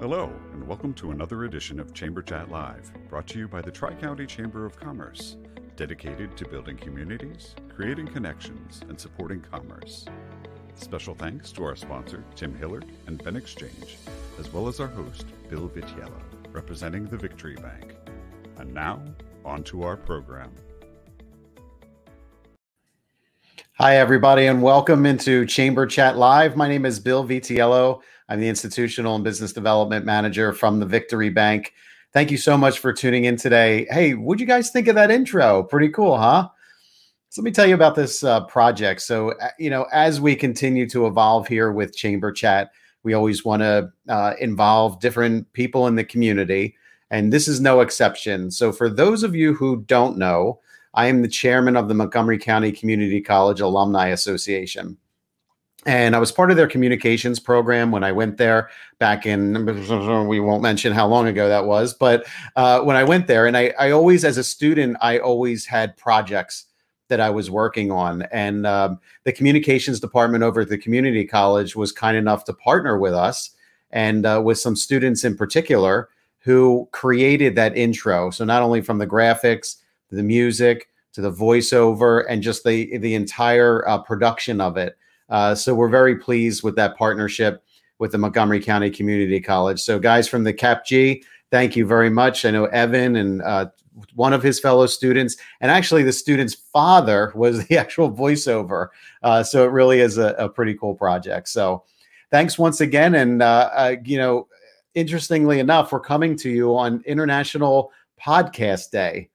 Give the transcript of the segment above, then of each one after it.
Hello, and welcome to another edition of Chamber Chat Live, brought to you by the Tri County Chamber of Commerce, dedicated to building communities, creating connections, and supporting commerce. Special thanks to our sponsor, Tim Hillard and Ben Exchange, as well as our host, Bill Vitiello, representing the Victory Bank. And now, on to our program. Hi, everybody, and welcome into Chamber Chat Live. My name is Bill Vitiello. I'm the Institutional and Business Development Manager from the Victory Bank. Thank you so much for tuning in today. Hey, what'd you guys think of that intro? Pretty cool, huh? So let me tell you about this uh, project. So, uh, you know, as we continue to evolve here with Chamber Chat, we always want to uh, involve different people in the community, and this is no exception. So, for those of you who don't know, I am the chairman of the Montgomery County Community College Alumni Association. And I was part of their communications program when I went there back in, we won't mention how long ago that was, but uh, when I went there, and I, I always, as a student, I always had projects that I was working on. And um, the communications department over at the community college was kind enough to partner with us and uh, with some students in particular who created that intro. So, not only from the graphics, the music, to the voiceover, and just the, the entire uh, production of it. Uh, so we're very pleased with that partnership with the Montgomery County Community College. So, guys from the CapG, thank you very much. I know Evan and uh, one of his fellow students, and actually the student's father was the actual voiceover. Uh, so it really is a, a, pretty cool project. So, thanks once again. And uh, uh, you know, interestingly enough, we're coming to you on International Podcast Day.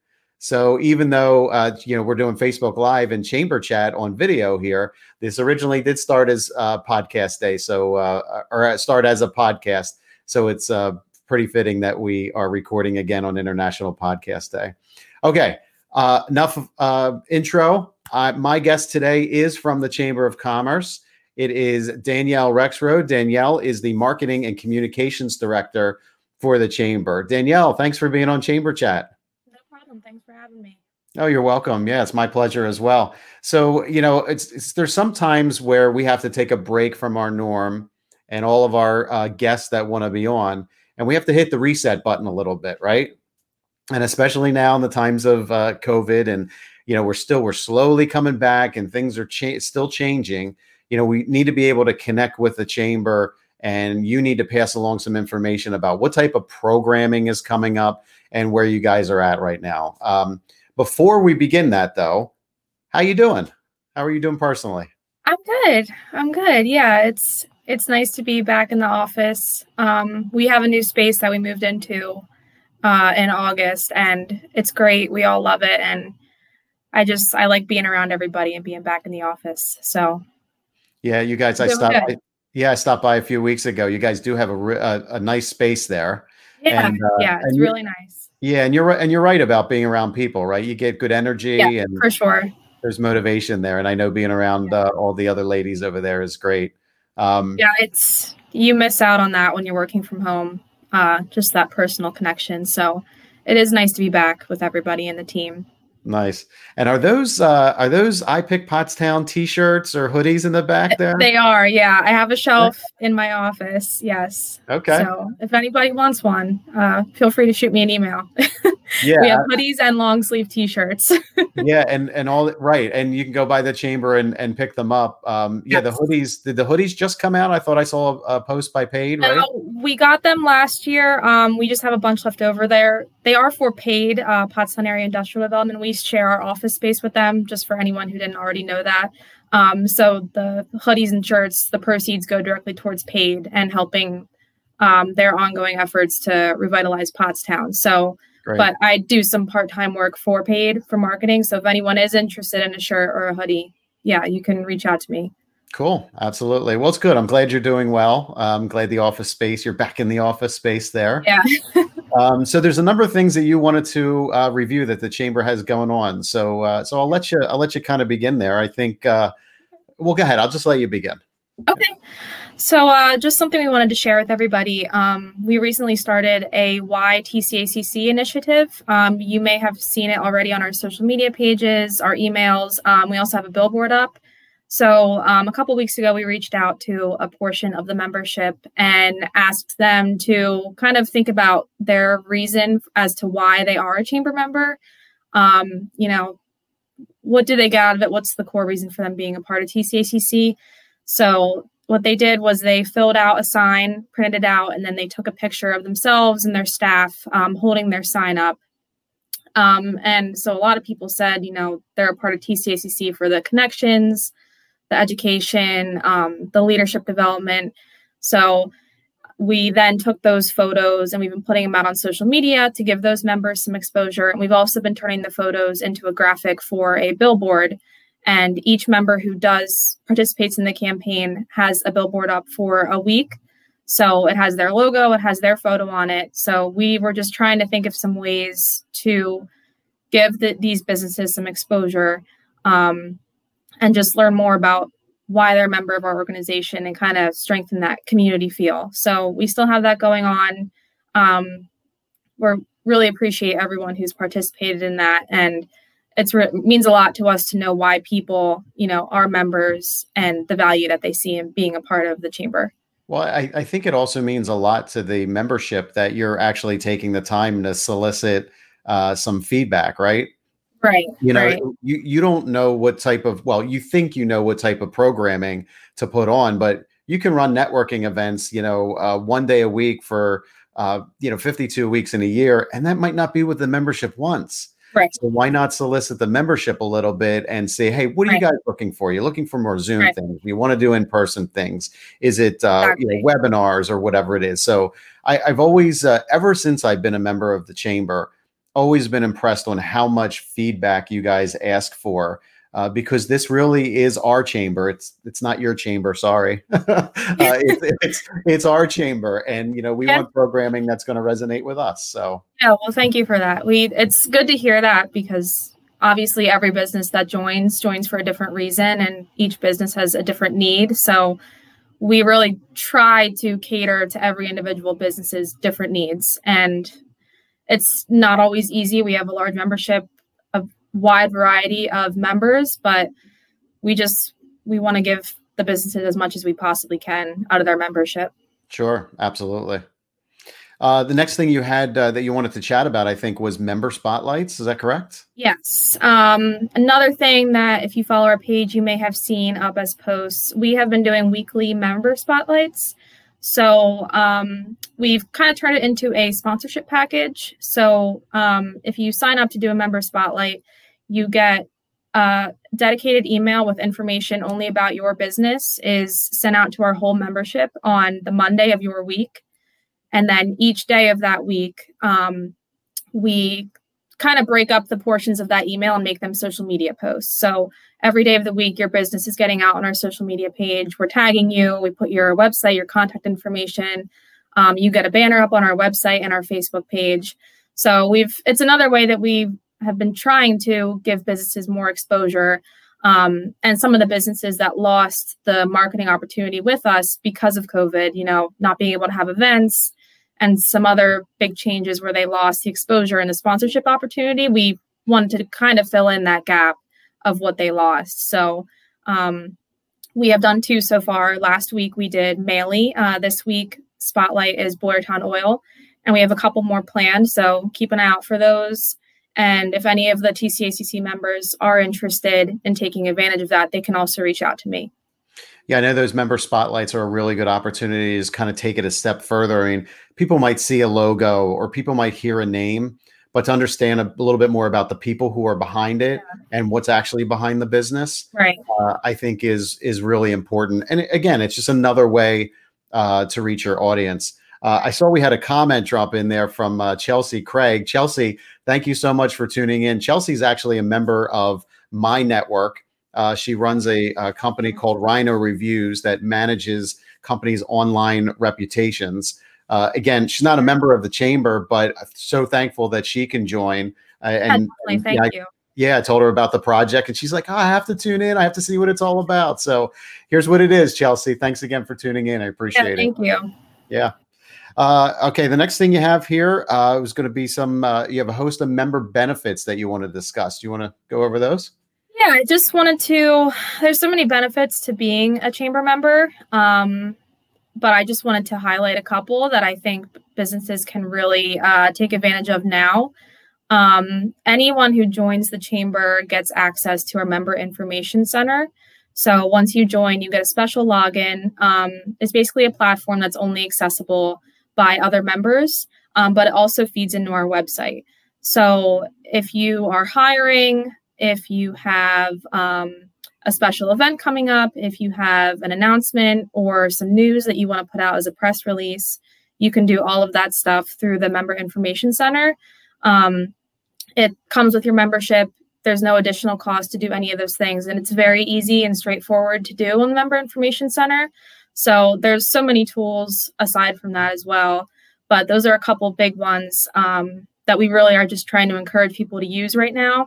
So even though uh, you know we're doing Facebook Live and Chamber Chat on video here, this originally did start as uh, podcast day, so uh, or start as a podcast. So it's uh, pretty fitting that we are recording again on International Podcast Day. Okay, uh, enough uh, intro. my guest today is from the Chamber of Commerce. It is Danielle Rexroad. Danielle is the Marketing and Communications Director for the Chamber. Danielle, thanks for being on Chamber Chat having me. Oh, you're welcome. Yeah, it's my pleasure as well. So, you know, it's, it's there's some times where we have to take a break from our norm and all of our uh, guests that want to be on, and we have to hit the reset button a little bit, right? And especially now in the times of uh, COVID, and you know, we're still we're slowly coming back, and things are cha- still changing. You know, we need to be able to connect with the chamber, and you need to pass along some information about what type of programming is coming up and where you guys are at right now. Um, before we begin that, though, how you doing? How are you doing personally? I'm good. I'm good. Yeah, it's it's nice to be back in the office. Um, we have a new space that we moved into uh, in August, and it's great. We all love it, and I just I like being around everybody and being back in the office. So, yeah, you guys, I stopped. Yeah, I stopped by a few weeks ago. You guys do have a a, a nice space there. Yeah, and, uh, yeah, it's really nice. Yeah, and you're right, and you're right about being around people, right? You get good energy, yeah, and for sure, there's motivation there. And I know being around yeah. uh, all the other ladies over there is great. Um, yeah, it's you miss out on that when you're working from home, uh, just that personal connection. So it is nice to be back with everybody in the team. Nice. And are those uh are those I pick Pottstown t-shirts or hoodies in the back there? They are, yeah. I have a shelf in my office. Yes. Okay. So if anybody wants one, uh feel free to shoot me an email. Yeah. we have hoodies and long sleeve t-shirts. yeah, and and all right. And you can go by the chamber and and pick them up. Um yeah, yes. the hoodies did the hoodies just come out? I thought I saw a, a post by paid, right? Uh, we got them last year. Um we just have a bunch left over there. They are for paid uh Pottstown area industrial development. We share our office space with them, just for anyone who didn't already know that. Um, so the hoodies and shirts, the proceeds go directly towards paid and helping um, their ongoing efforts to revitalize Pottstown. So, Great. but I do some part time work for paid for marketing. So if anyone is interested in a shirt or a hoodie, yeah, you can reach out to me. Cool. Absolutely. Well, it's good. I'm glad you're doing well. I'm glad the office space, you're back in the office space there. Yeah. um, so there's a number of things that you wanted to uh, review that the chamber has going on. So, uh, so I'll let you, I'll let you kind of begin there. I think, uh, well, go ahead. I'll just let you begin. Okay. So, uh, just something we wanted to share with everybody. Um, we recently started a YTCACC initiative. Um, you may have seen it already on our social media pages, our emails. Um, we also have a billboard up. So, um, a couple weeks ago, we reached out to a portion of the membership and asked them to kind of think about their reason as to why they are a chamber member. Um, you know, what do they get out of it? What's the core reason for them being a part of TCACC? So, what they did was they filled out a sign, printed it out, and then they took a picture of themselves and their staff um, holding their sign up. Um, and so a lot of people said, you know, they're a part of TCACC for the connections, the education, um, the leadership development. So we then took those photos and we've been putting them out on social media to give those members some exposure. And we've also been turning the photos into a graphic for a billboard. And each member who does participates in the campaign has a billboard up for a week. So it has their logo, it has their photo on it. So we were just trying to think of some ways to give the, these businesses some exposure um, and just learn more about why they're a member of our organization and kind of strengthen that community feel. So we still have that going on. Um, we're really appreciate everyone who's participated in that and it's re- means a lot to us to know why people you know are members and the value that they see in being a part of the chamber well I, I think it also means a lot to the membership that you're actually taking the time to solicit uh, some feedback right Right. You know, right. you, you don't know what type of, well, you think you know what type of programming to put on, but you can run networking events, you know, uh, one day a week for, uh, you know, 52 weeks in a year. And that might not be what the membership wants. Right. So why not solicit the membership a little bit and say, hey, what are right. you guys looking for? You're looking for more Zoom right. things. You want to do in-person things. Is it uh, exactly. you know, webinars or whatever it is? So I, have always, uh, ever since I've been a member of the chamber, always been impressed on how much feedback you guys ask for. Uh, because this really is our chamber. It's it's not your chamber. Sorry, uh, it's, it's, it's our chamber, and you know we yeah. want programming that's going to resonate with us. So yeah, well, thank you for that. We it's good to hear that because obviously every business that joins joins for a different reason, and each business has a different need. So we really try to cater to every individual business's different needs, and it's not always easy. We have a large membership, a wide variety of members, but we just we want to give the businesses as much as we possibly can out of their membership. Sure, absolutely. Uh, the next thing you had uh, that you wanted to chat about, I think, was member spotlights. Is that correct? Yes. Um, another thing that, if you follow our page, you may have seen up as posts. We have been doing weekly member spotlights. So um, we've kind of turned it into a sponsorship package. So um, if you sign up to do a member spotlight, you get a dedicated email with information only about your business is sent out to our whole membership on the Monday of your week. And then each day of that week, um, we kind of break up the portions of that email and make them social media posts. So every day of the week, your business is getting out on our social media page. We're tagging you. We put your website, your contact information. Um, you get a banner up on our website and our Facebook page. So we've it's another way that we have been trying to give businesses more exposure. Um, and some of the businesses that lost the marketing opportunity with us because of COVID, you know, not being able to have events, and some other big changes where they lost the exposure and the sponsorship opportunity, we wanted to kind of fill in that gap of what they lost. So um, we have done two so far. Last week we did Mailey. Uh, this week, Spotlight is Boyertown Oil. And we have a couple more planned. So keep an eye out for those. And if any of the TCACC members are interested in taking advantage of that, they can also reach out to me. Yeah, I know those member spotlights are a really good opportunity to kind of take it a step further. I mean, people might see a logo or people might hear a name, but to understand a, little bit more about the people who are behind it yeah. and what's actually behind the business, right? Uh, I think is is really important. And again, it's just another way uh, to reach your audience. Uh, I saw we had a comment drop in there from uh, Chelsea Craig. Chelsea, thank you so much for tuning in. Chelsea's actually a member of my network. Uh, she runs a, a, company called Rhino Reviews that manages companies' online reputations. Uh, again, she's not a member of the chamber, but so thankful that she can join. Uh, and, and thank yeah, you. Yeah, I told her about the project, and she's like, oh, "I have to tune in. I have to see what it's all about." So, here's what it is, Chelsea. Thanks again for tuning in. I appreciate yeah, thank it. Thank you. Yeah. Uh, okay, the next thing you have here uh, is going to be some. Uh, you have a host of member benefits that you want to discuss. Do you want to go over those? Yeah, I just wanted to. There's so many benefits to being a chamber member, um, but I just wanted to highlight a couple that I think businesses can really uh, take advantage of now. Um, anyone who joins the chamber gets access to our member information center. So once you join, you get a special login. Um, it's basically a platform that's only accessible by other members, um, but it also feeds into our website. So if you are hiring, if you have um, a special event coming up, if you have an announcement or some news that you want to put out as a press release, you can do all of that stuff through the Member Information Center. Um, it comes with your membership. There's no additional cost to do any of those things, and it's very easy and straightforward to do on the Member Information Center. So there's so many tools aside from that as well, but those are a couple big ones um, that we really are just trying to encourage people to use right now.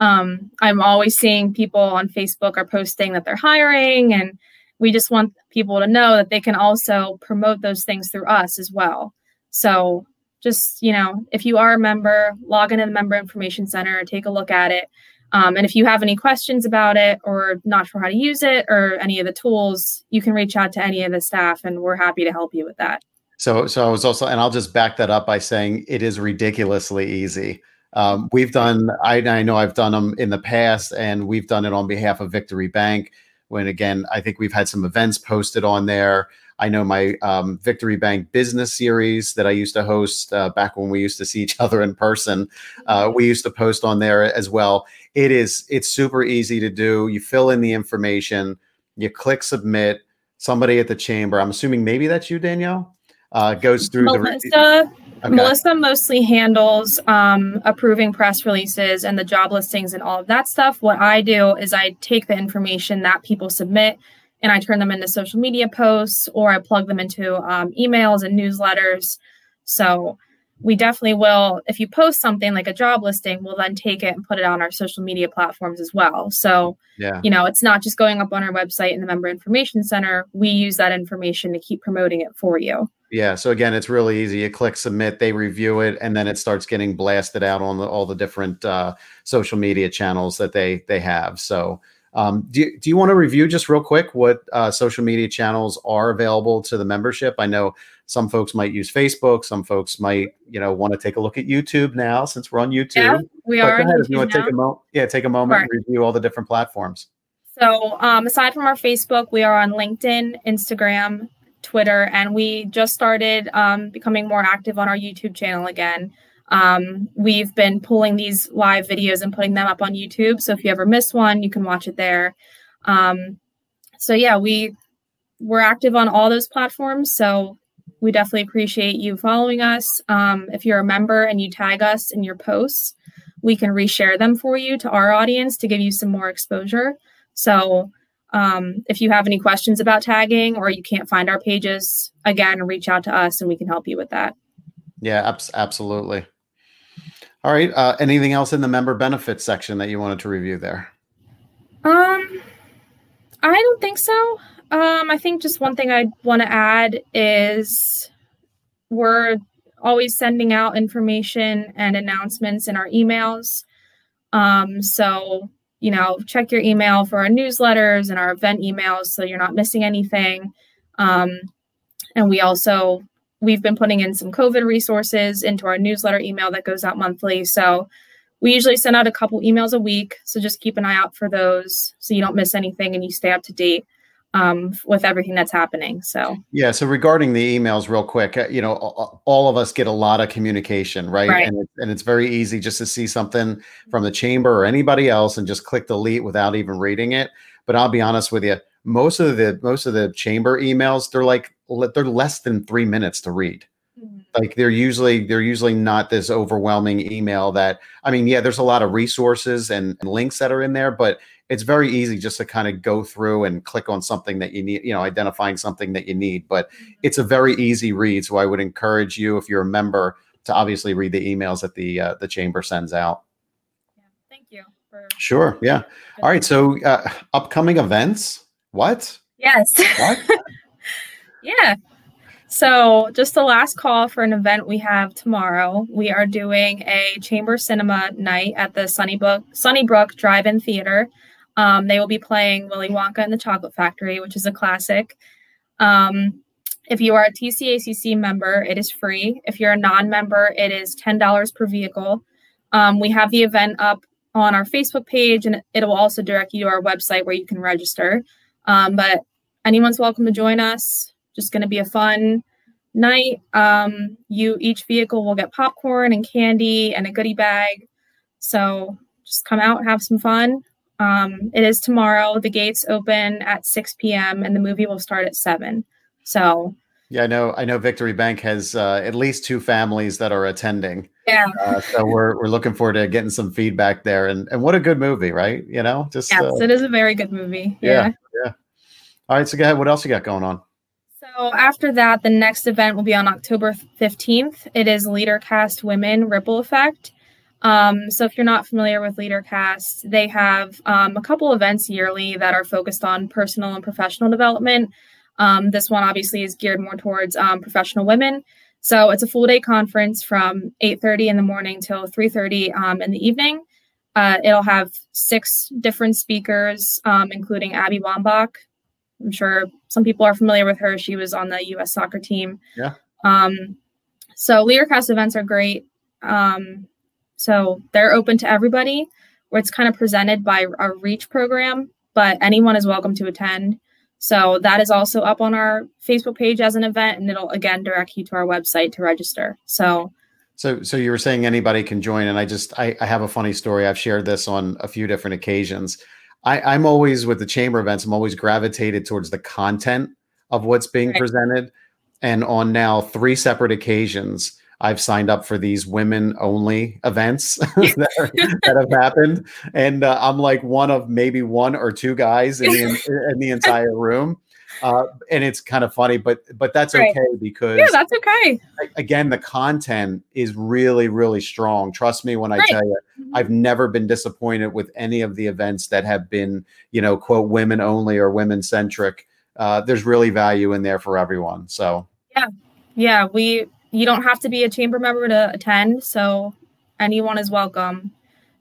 Um, I'm always seeing people on Facebook are posting that they're hiring, and we just want people to know that they can also promote those things through us as well. So just you know, if you are a member, log into the Member Information Center, take a look at it. Um, and if you have any questions about it or not sure how to use it or any of the tools, you can reach out to any of the staff, and we're happy to help you with that. So, so I was also, and I'll just back that up by saying it is ridiculously easy. Um, we've done, I, I know I've done them in the past, and we've done it on behalf of Victory Bank. When again, I think we've had some events posted on there. I know my um, Victory Bank business series that I used to host uh, back when we used to see each other in person. Uh, we used to post on there as well. It is it's super easy to do. You fill in the information, you click submit. Somebody at the chamber, I'm assuming maybe that's you, Danielle, uh, goes through Melissa, the. Okay. Melissa mostly handles um, approving press releases and the job listings and all of that stuff. What I do is I take the information that people submit and I turn them into social media posts or I plug them into um, emails and newsletters. So we definitely will, if you post something like a job listing, we'll then take it and put it on our social media platforms as well. So, yeah. you know, it's not just going up on our website in the member information center. We use that information to keep promoting it for you. Yeah. So again, it's really easy. You click submit, they review it, and then it starts getting blasted out on the, all the different uh, social media channels that they they have. So um, do, you, do you want to review just real quick what uh, social media channels are available to the membership? I know some folks might use Facebook. Some folks might, you know, want to take a look at YouTube now since we're on YouTube. Yeah, we but are. Go ahead, if you want to take a moment, yeah, take a moment and review all the different platforms. So, um, aside from our Facebook, we are on LinkedIn, Instagram, Twitter, and we just started um, becoming more active on our YouTube channel again. Um, we've been pulling these live videos and putting them up on YouTube. So if you ever miss one, you can watch it there. Um, so yeah, we we're active on all those platforms. So we definitely appreciate you following us. Um, if you're a member and you tag us in your posts, we can reshare them for you to our audience to give you some more exposure. So um, if you have any questions about tagging or you can't find our pages, again, reach out to us and we can help you with that. Yeah, abs- absolutely. All right. Uh, anything else in the member benefits section that you wanted to review there? Um, I don't think so. Um, I think just one thing I want to add is we're always sending out information and announcements in our emails. Um, so you know, check your email for our newsletters and our event emails so you're not missing anything. Um, and we also we've been putting in some COVID resources into our newsletter email that goes out monthly. So we usually send out a couple emails a week. So just keep an eye out for those so you don't miss anything and you stay up to date um, with everything that's happening. So yeah. So regarding the emails, real quick, uh, you know, all of us get a lot of communication, right? right. And, it, and it's very easy just to see something from the chamber or anybody else and just click delete without even reading it. But I'll be honest with you, most of the most of the chamber emails, they're like they're less than three minutes to read mm-hmm. like they're usually they're usually not this overwhelming email that i mean yeah there's a lot of resources and, and, links that are in there but it's very easy just to kind of go through and click on something that you need, you know, identifying something that you need. But mm-hmm. it's a very easy read. So I would encourage you, if you're a member, to obviously read the emails that the uh, the chamber sends out. Yeah, thank you. sure. Yeah. All right. So uh, upcoming events. What? Yes. What? yeah. So, just the last call for an event we have tomorrow. We are doing a chamber cinema night at the Sunnybrook Sunnybrook Drive-In Theater. Um, they will be playing Willy Wonka and the Chocolate Factory, which is a classic. Um, if you are a TCACC member, it is free. If you're a non member, it is $10 per vehicle. Um, we have the event up on our Facebook page, and it will also direct you to our website where you can register. Um, but anyone's welcome to join us. Just going to be a fun night. Um, you each vehicle will get popcorn and candy and a goodie bag. So just come out, have some fun. Um, it is tomorrow. The gates open at 6 p.m. and the movie will start at 7. So yeah, I know. I know Victory Bank has uh, at least two families that are attending. Yeah. Uh, so we're we're looking forward to getting some feedback there. And and what a good movie, right? You know, just yes, uh, it is a very good movie. Yeah, yeah, yeah. All right, so go ahead. What else you got going on? So after that, the next event will be on October fifteenth. It is LeaderCast Women Ripple Effect. Um, so if you're not familiar with LeaderCast, they have um, a couple events yearly that are focused on personal and professional development. Um, this one obviously is geared more towards um, professional women. So it's a full day conference from 8:30 in the morning till 3:30 um, in the evening. Uh, it'll have six different speakers, um, including Abby Wambach. I'm sure some people are familiar with her. She was on the U.S. soccer team. Yeah. Um, so LeaderCast events are great. Um, so they're open to everybody. Where it's kind of presented by our Reach program, but anyone is welcome to attend. So that is also up on our Facebook page as an event, and it'll again direct you to our website to register. So, so, so you were saying anybody can join, and I just I, I have a funny story. I've shared this on a few different occasions. I, I'm always with the chamber events. I'm always gravitated towards the content of what's being right. presented, and on now three separate occasions, I've signed up for these women only events that, are, that, have happened, and uh, I'm like one of maybe one or two guys in the, in the entire room. Uh, and it's kind of funny, but but that's right. okay because yeah, that's okay. Again, the content is really really strong. Trust me when I right. tell you, mm-hmm. I've never been disappointed with any of the events that have been you know quote women only or women centric. Uh, there's really value in there for everyone. So yeah, yeah, we you don't have to be a chamber member to attend, so anyone is welcome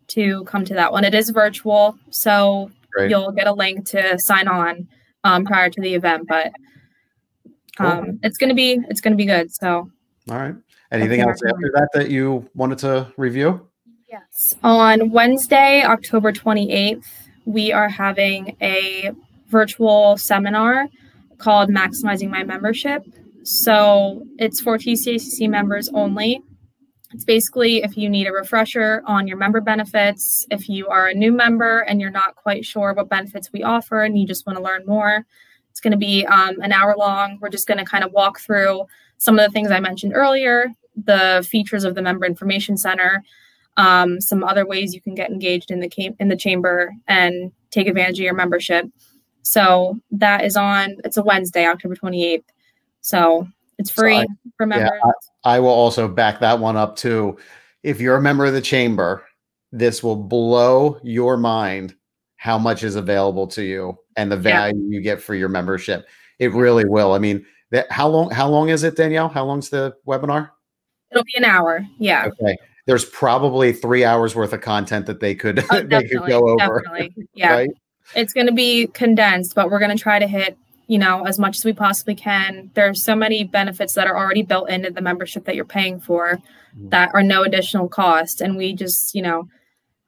to come to that one. It is virtual, so Great. you'll get a link to sign on um, prior to the event, but um, cool. it's gonna be it's gonna be good. So, all right. Anything else after that that you wanted to review? Yes. On Wednesday, October 28th, we are having a virtual seminar called Maximizing My Membership. So it's for TCACC members only. It's basically if you need a refresher on your member benefits, if you are a new member and you're not quite sure what benefits we offer and you just want to learn more, it's going to be um, an hour long. We're just going to kind of walk through some of the things I mentioned earlier, the features of the Member Information Center, um, some other ways you can get engaged in the cam- in the chamber and take advantage of your membership. So that is on. It's a Wednesday, October 28th. So it's free so I, for members. Yeah, I, I will also back that one up too. If you're a member of the chamber, this will blow your mind how much is available to you and the value yeah. you get for your membership. It really will. I mean, that how long how long is it, Danielle? How long's the webinar? It'll be an hour. Yeah. Okay. There's probably three hours worth of content that they could oh, they could go over. Definitely. Yeah. Right? It's going to be condensed, but we're going to try to hit you know, as much as we possibly can. There's so many benefits that are already built into the membership that you're paying for mm-hmm. that are no additional cost. And we just, you know,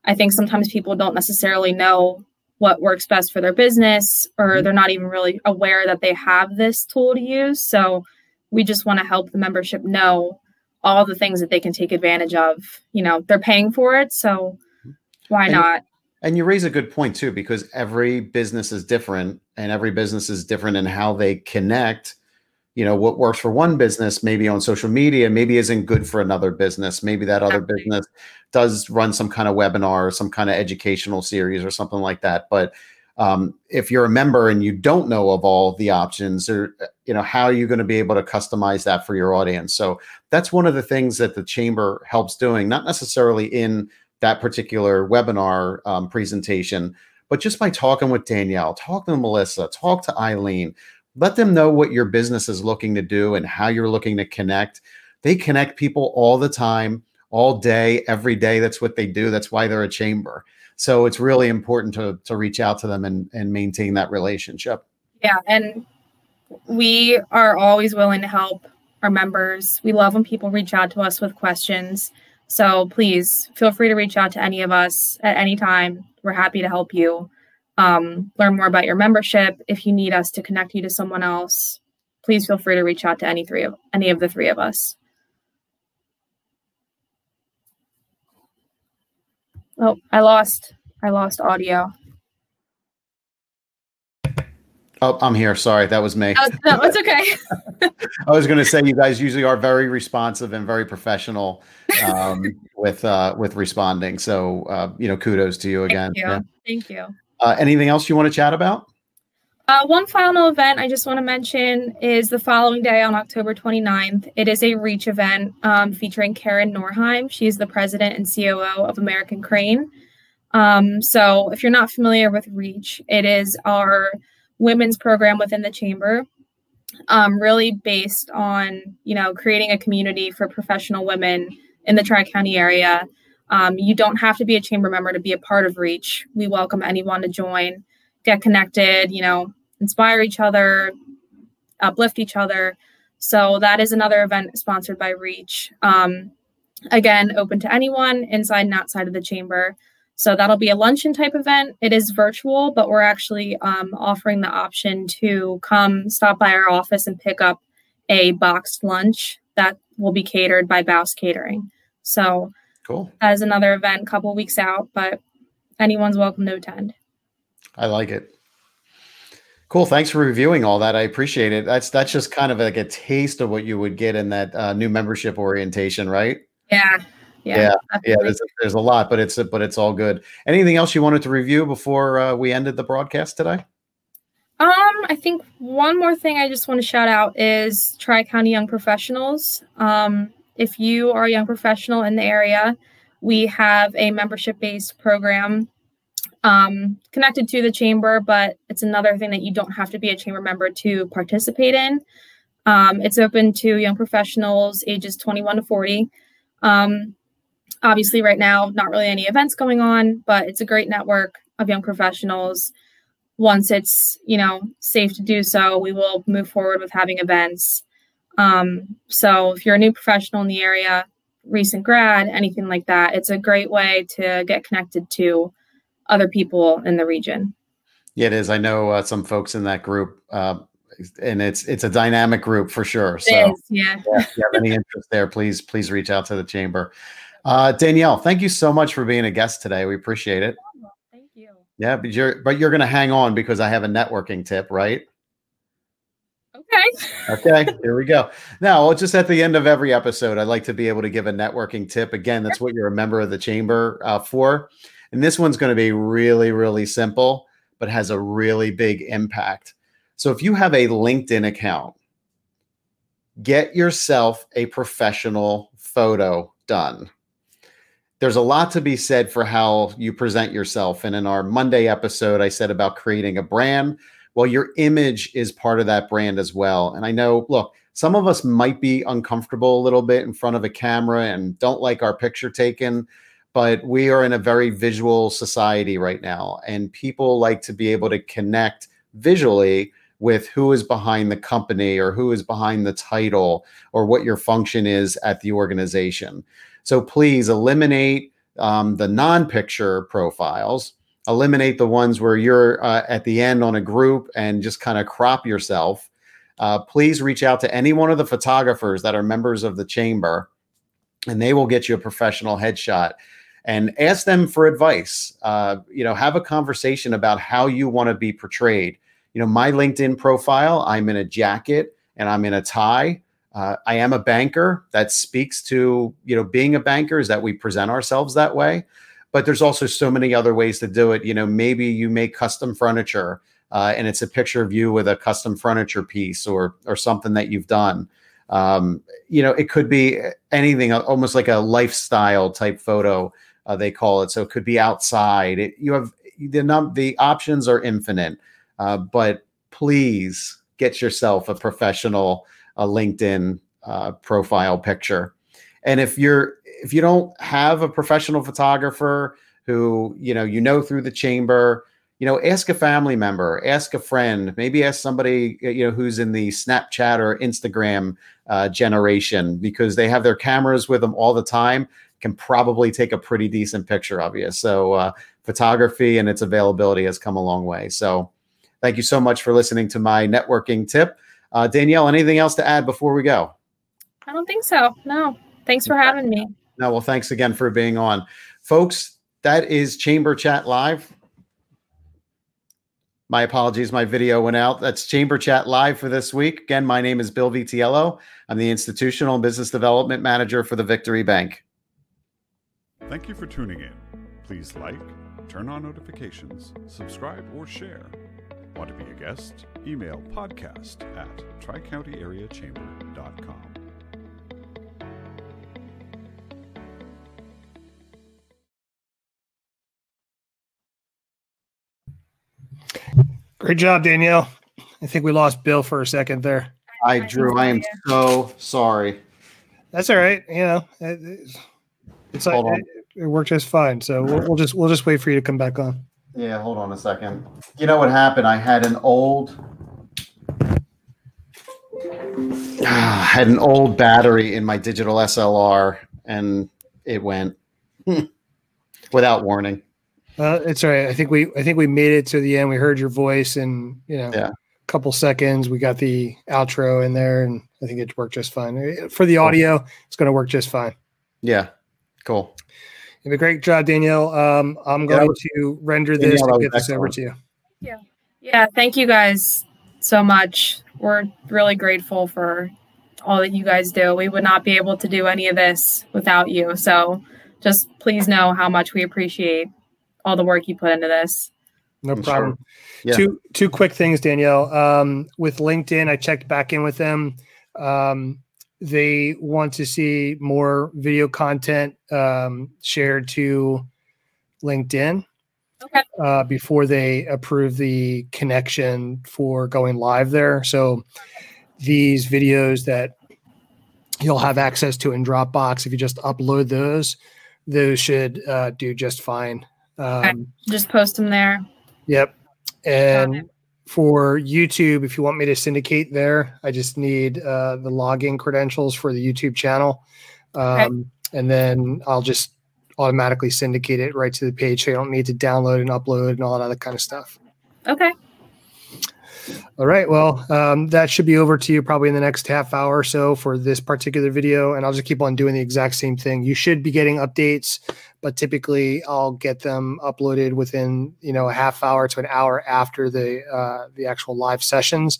I think sometimes people don't necessarily know what works best for their business or mm-hmm. they're not even really aware that they have this tool to use. So we just want to help the membership know all the things that they can take advantage of. You know, they're paying for it. So mm-hmm. why and, not? And you raise a good point too, because every business is different and every business is different in how they connect. You know, what works for one business, maybe on social media, maybe isn't good for another business. Maybe that other business does run some kind of webinar or some kind of educational series or something like that. But um, if you're a member and you don't know of all the options or you know how are you going to be able to customize that for your audience so that's one of the things that the chamber helps doing not necessarily in that particular webinar um, presentation. But just by talking with Danielle, talk to Melissa, talk to Eileen, let them know what your business is looking to do and how you're looking to connect. They connect people all the time, all day, every day. That's what they do. That's why they're a chamber. So it's really important to to reach out to them and and maintain that relationship. Yeah, and we are always willing to help our members. We love when people reach out to us with questions. So please feel free to reach out to any of us at any time. We're happy to help you um, learn more about your membership. If you need us to connect you to someone else, please feel free to reach out to any three of any of the three of us. Oh, I lost I lost audio. Oh, I'm here. Sorry, that was me. Oh, no, it's okay. I was going to say you guys usually are very responsive and very professional um, with uh, with responding. So uh, you know, kudos to you again. Thank you. Yeah. Thank you. Uh, anything else you want to chat about? Uh, one final event I just want to mention is the following day on October 29th. It is a REACH event um, featuring Karen Norheim. She is the president and COO of American Crane. Um, so, if you're not familiar with REACH, it is our women's program within the chamber, um, really based on you know creating a community for professional women in the Tri County area. Um, you don't have to be a chamber member to be a part of REACH. We welcome anyone to join get connected, you know, inspire each other, uplift each other. So that is another event sponsored by Reach. Um, again, open to anyone inside and outside of the chamber. So that'll be a luncheon type event. It is virtual, but we're actually um, offering the option to come stop by our office and pick up a boxed lunch that will be catered by Baus Catering. So cool. As another event, a couple weeks out, but anyone's welcome to attend. I like it. Cool. Thanks for reviewing all that. I appreciate it. That's that's just kind of like a taste of what you would get in that uh, new membership orientation, right? Yeah. Yeah. Yeah. yeah there's, a, there's a lot, but it's but it's all good. Anything else you wanted to review before uh, we ended the broadcast today? Um, I think one more thing I just want to shout out is Tri County Young Professionals. Um, if you are a young professional in the area, we have a membership based program um, connected to the chamber, but it's another thing that you don't have to be a chamber member to participate in. Um, it's open to young professionals ages 21 to 40. Um, obviously, right now, not really any events going on, but it's a great network of young professionals. Once it's you know safe to do so, we will move forward with having events. Um, so if you're a new professional in the area, recent grad, anything like that, it's a great way to get connected to other people in the region. Yeah, it is. I know uh, some folks in that group, uh, and it's it's a dynamic group for sure. So, yeah. yeah. If you have any interest there, please please reach out to the chamber. Uh, Danielle, thank you so much for being a guest today. We appreciate it. thank you. Yeah, but you're but you're going to hang on because I have a networking tip, right? Okay. okay, here we go. Now, just at the end of every episode, I'd like to be able to give a networking tip. Again, that's what you're a member of the chamber uh, for. And this one's going to be really, really simple, but has a really big impact. So if you have a LinkedIn account, get yourself a professional photo done. There's a lot to be said for how you present yourself. And in our Monday episode, I said about creating a brand. Well, your image is part of that brand as well. And I know, look, some of us might be uncomfortable a little bit in front of a camera and don't like our picture taken but we are in a very visual society right now and people like to be able to connect visually with who is behind the company or who is behind the title or what your function is at the organization so please eliminate um, the non-picture profiles eliminate the ones where you're uh, at the end on a group and just kind of crop yourself uh, please reach out to any one of the photographers that are members of the chamber and they will get you a professional headshot and ask them for advice. Uh, you know, have a conversation about how you want to be portrayed. You know, my LinkedIn profile, I'm in a jacket and I'm in a tie. Uh, I am a banker. That speaks to you know being a banker is that we present ourselves that way. But there's also so many other ways to do it. You know, maybe you make custom furniture uh, and it's a picture of you with a custom furniture piece or or something that you've done. Um, you know, it could be anything, almost like a lifestyle type photo uh, they call it. So it could be outside. It, you have the num the options are infinite, uh, but please get yourself a professional a LinkedIn uh, profile picture. And if you're if you don't have a professional photographer who you know you know through the chamber you know ask a family member ask a friend maybe ask somebody you know who's in the snapchat or instagram uh, generation because they have their cameras with them all the time can probably take a pretty decent picture of you. So uh, photography and its availability has come a long way. So thank you so much for listening to my networking tip uh, danielle anything else to add before we go I don't think so. No. Thanks for having me. no well thanks again for being on folks that is chamber chat live my apologies, my video went out. That's Chamber Chat Live for this week. Again, my name is Bill Vitiello. I'm the Institutional Business Development Manager for the Victory Bank. Thank you for tuning in. Please like, turn on notifications, subscribe, or share. Want to be a guest? Email podcast at tricountyareachamber.com. Great job, Danielle. I think we lost Bill for a second there. I, Drew, I am so sorry. That's all right. You know, it, it's, it's like it, it worked just fine. So we'll, we'll just we'll just wait for you to come back on. Yeah, hold on a second. You know what happened? I had an old I had an old battery in my digital SLR and it went without warning. Uh, it's all right. I think we I think we made it to the end. We heard your voice, and you know, Yeah. a couple seconds. We got the outro in there, and I think it worked just fine. For the audio, it's going to work just fine. Yeah. Cool. You did a great job, Danielle. Um, I'm Yeah, going was- to render this Danielle, and get this over excellent. to you. Yeah, Yeah. thank you guys so much. We're really grateful for all that you guys do. We would not be able to do any of this without you. So just please know how much we appreciate all the work you put into this. No I'm problem. Yeah. Two two quick things, Danielle. Um, with LinkedIn, I checked back in with them. Um, they want to see more video content um, shared to LinkedIn Okay. uh, before they approve the connection for going live there. So these videos that you'll have access to in Dropbox, if you just upload those, those should uh, do just fine. Um, Just post them there. Yep. And. For YouTube, if you want me to syndicate there, I just need uh, the login credentials for the YouTube channel. Um, And then I'll just automatically syndicate it right to the page. So you don't need to download and upload and all that other kind of stuff. Okay. All right. Well, um, that should be over to you probably in the next half hour or so for this particular video. And I'll just keep on doing the exact same thing. You should be getting updates, but typically I'll get them uploaded within, you know, a half hour to an hour after the, uh, the actual live sessions.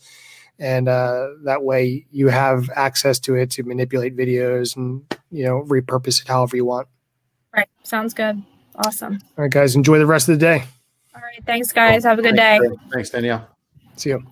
And uh, that way you have access to it to manipulate videos and, you know, repurpose it however you want. Right. Sounds good. Awesome. All right, guys, enjoy the rest of the day. All right. Thanks, guys. Have a good day. Thanks, Danielle. See you.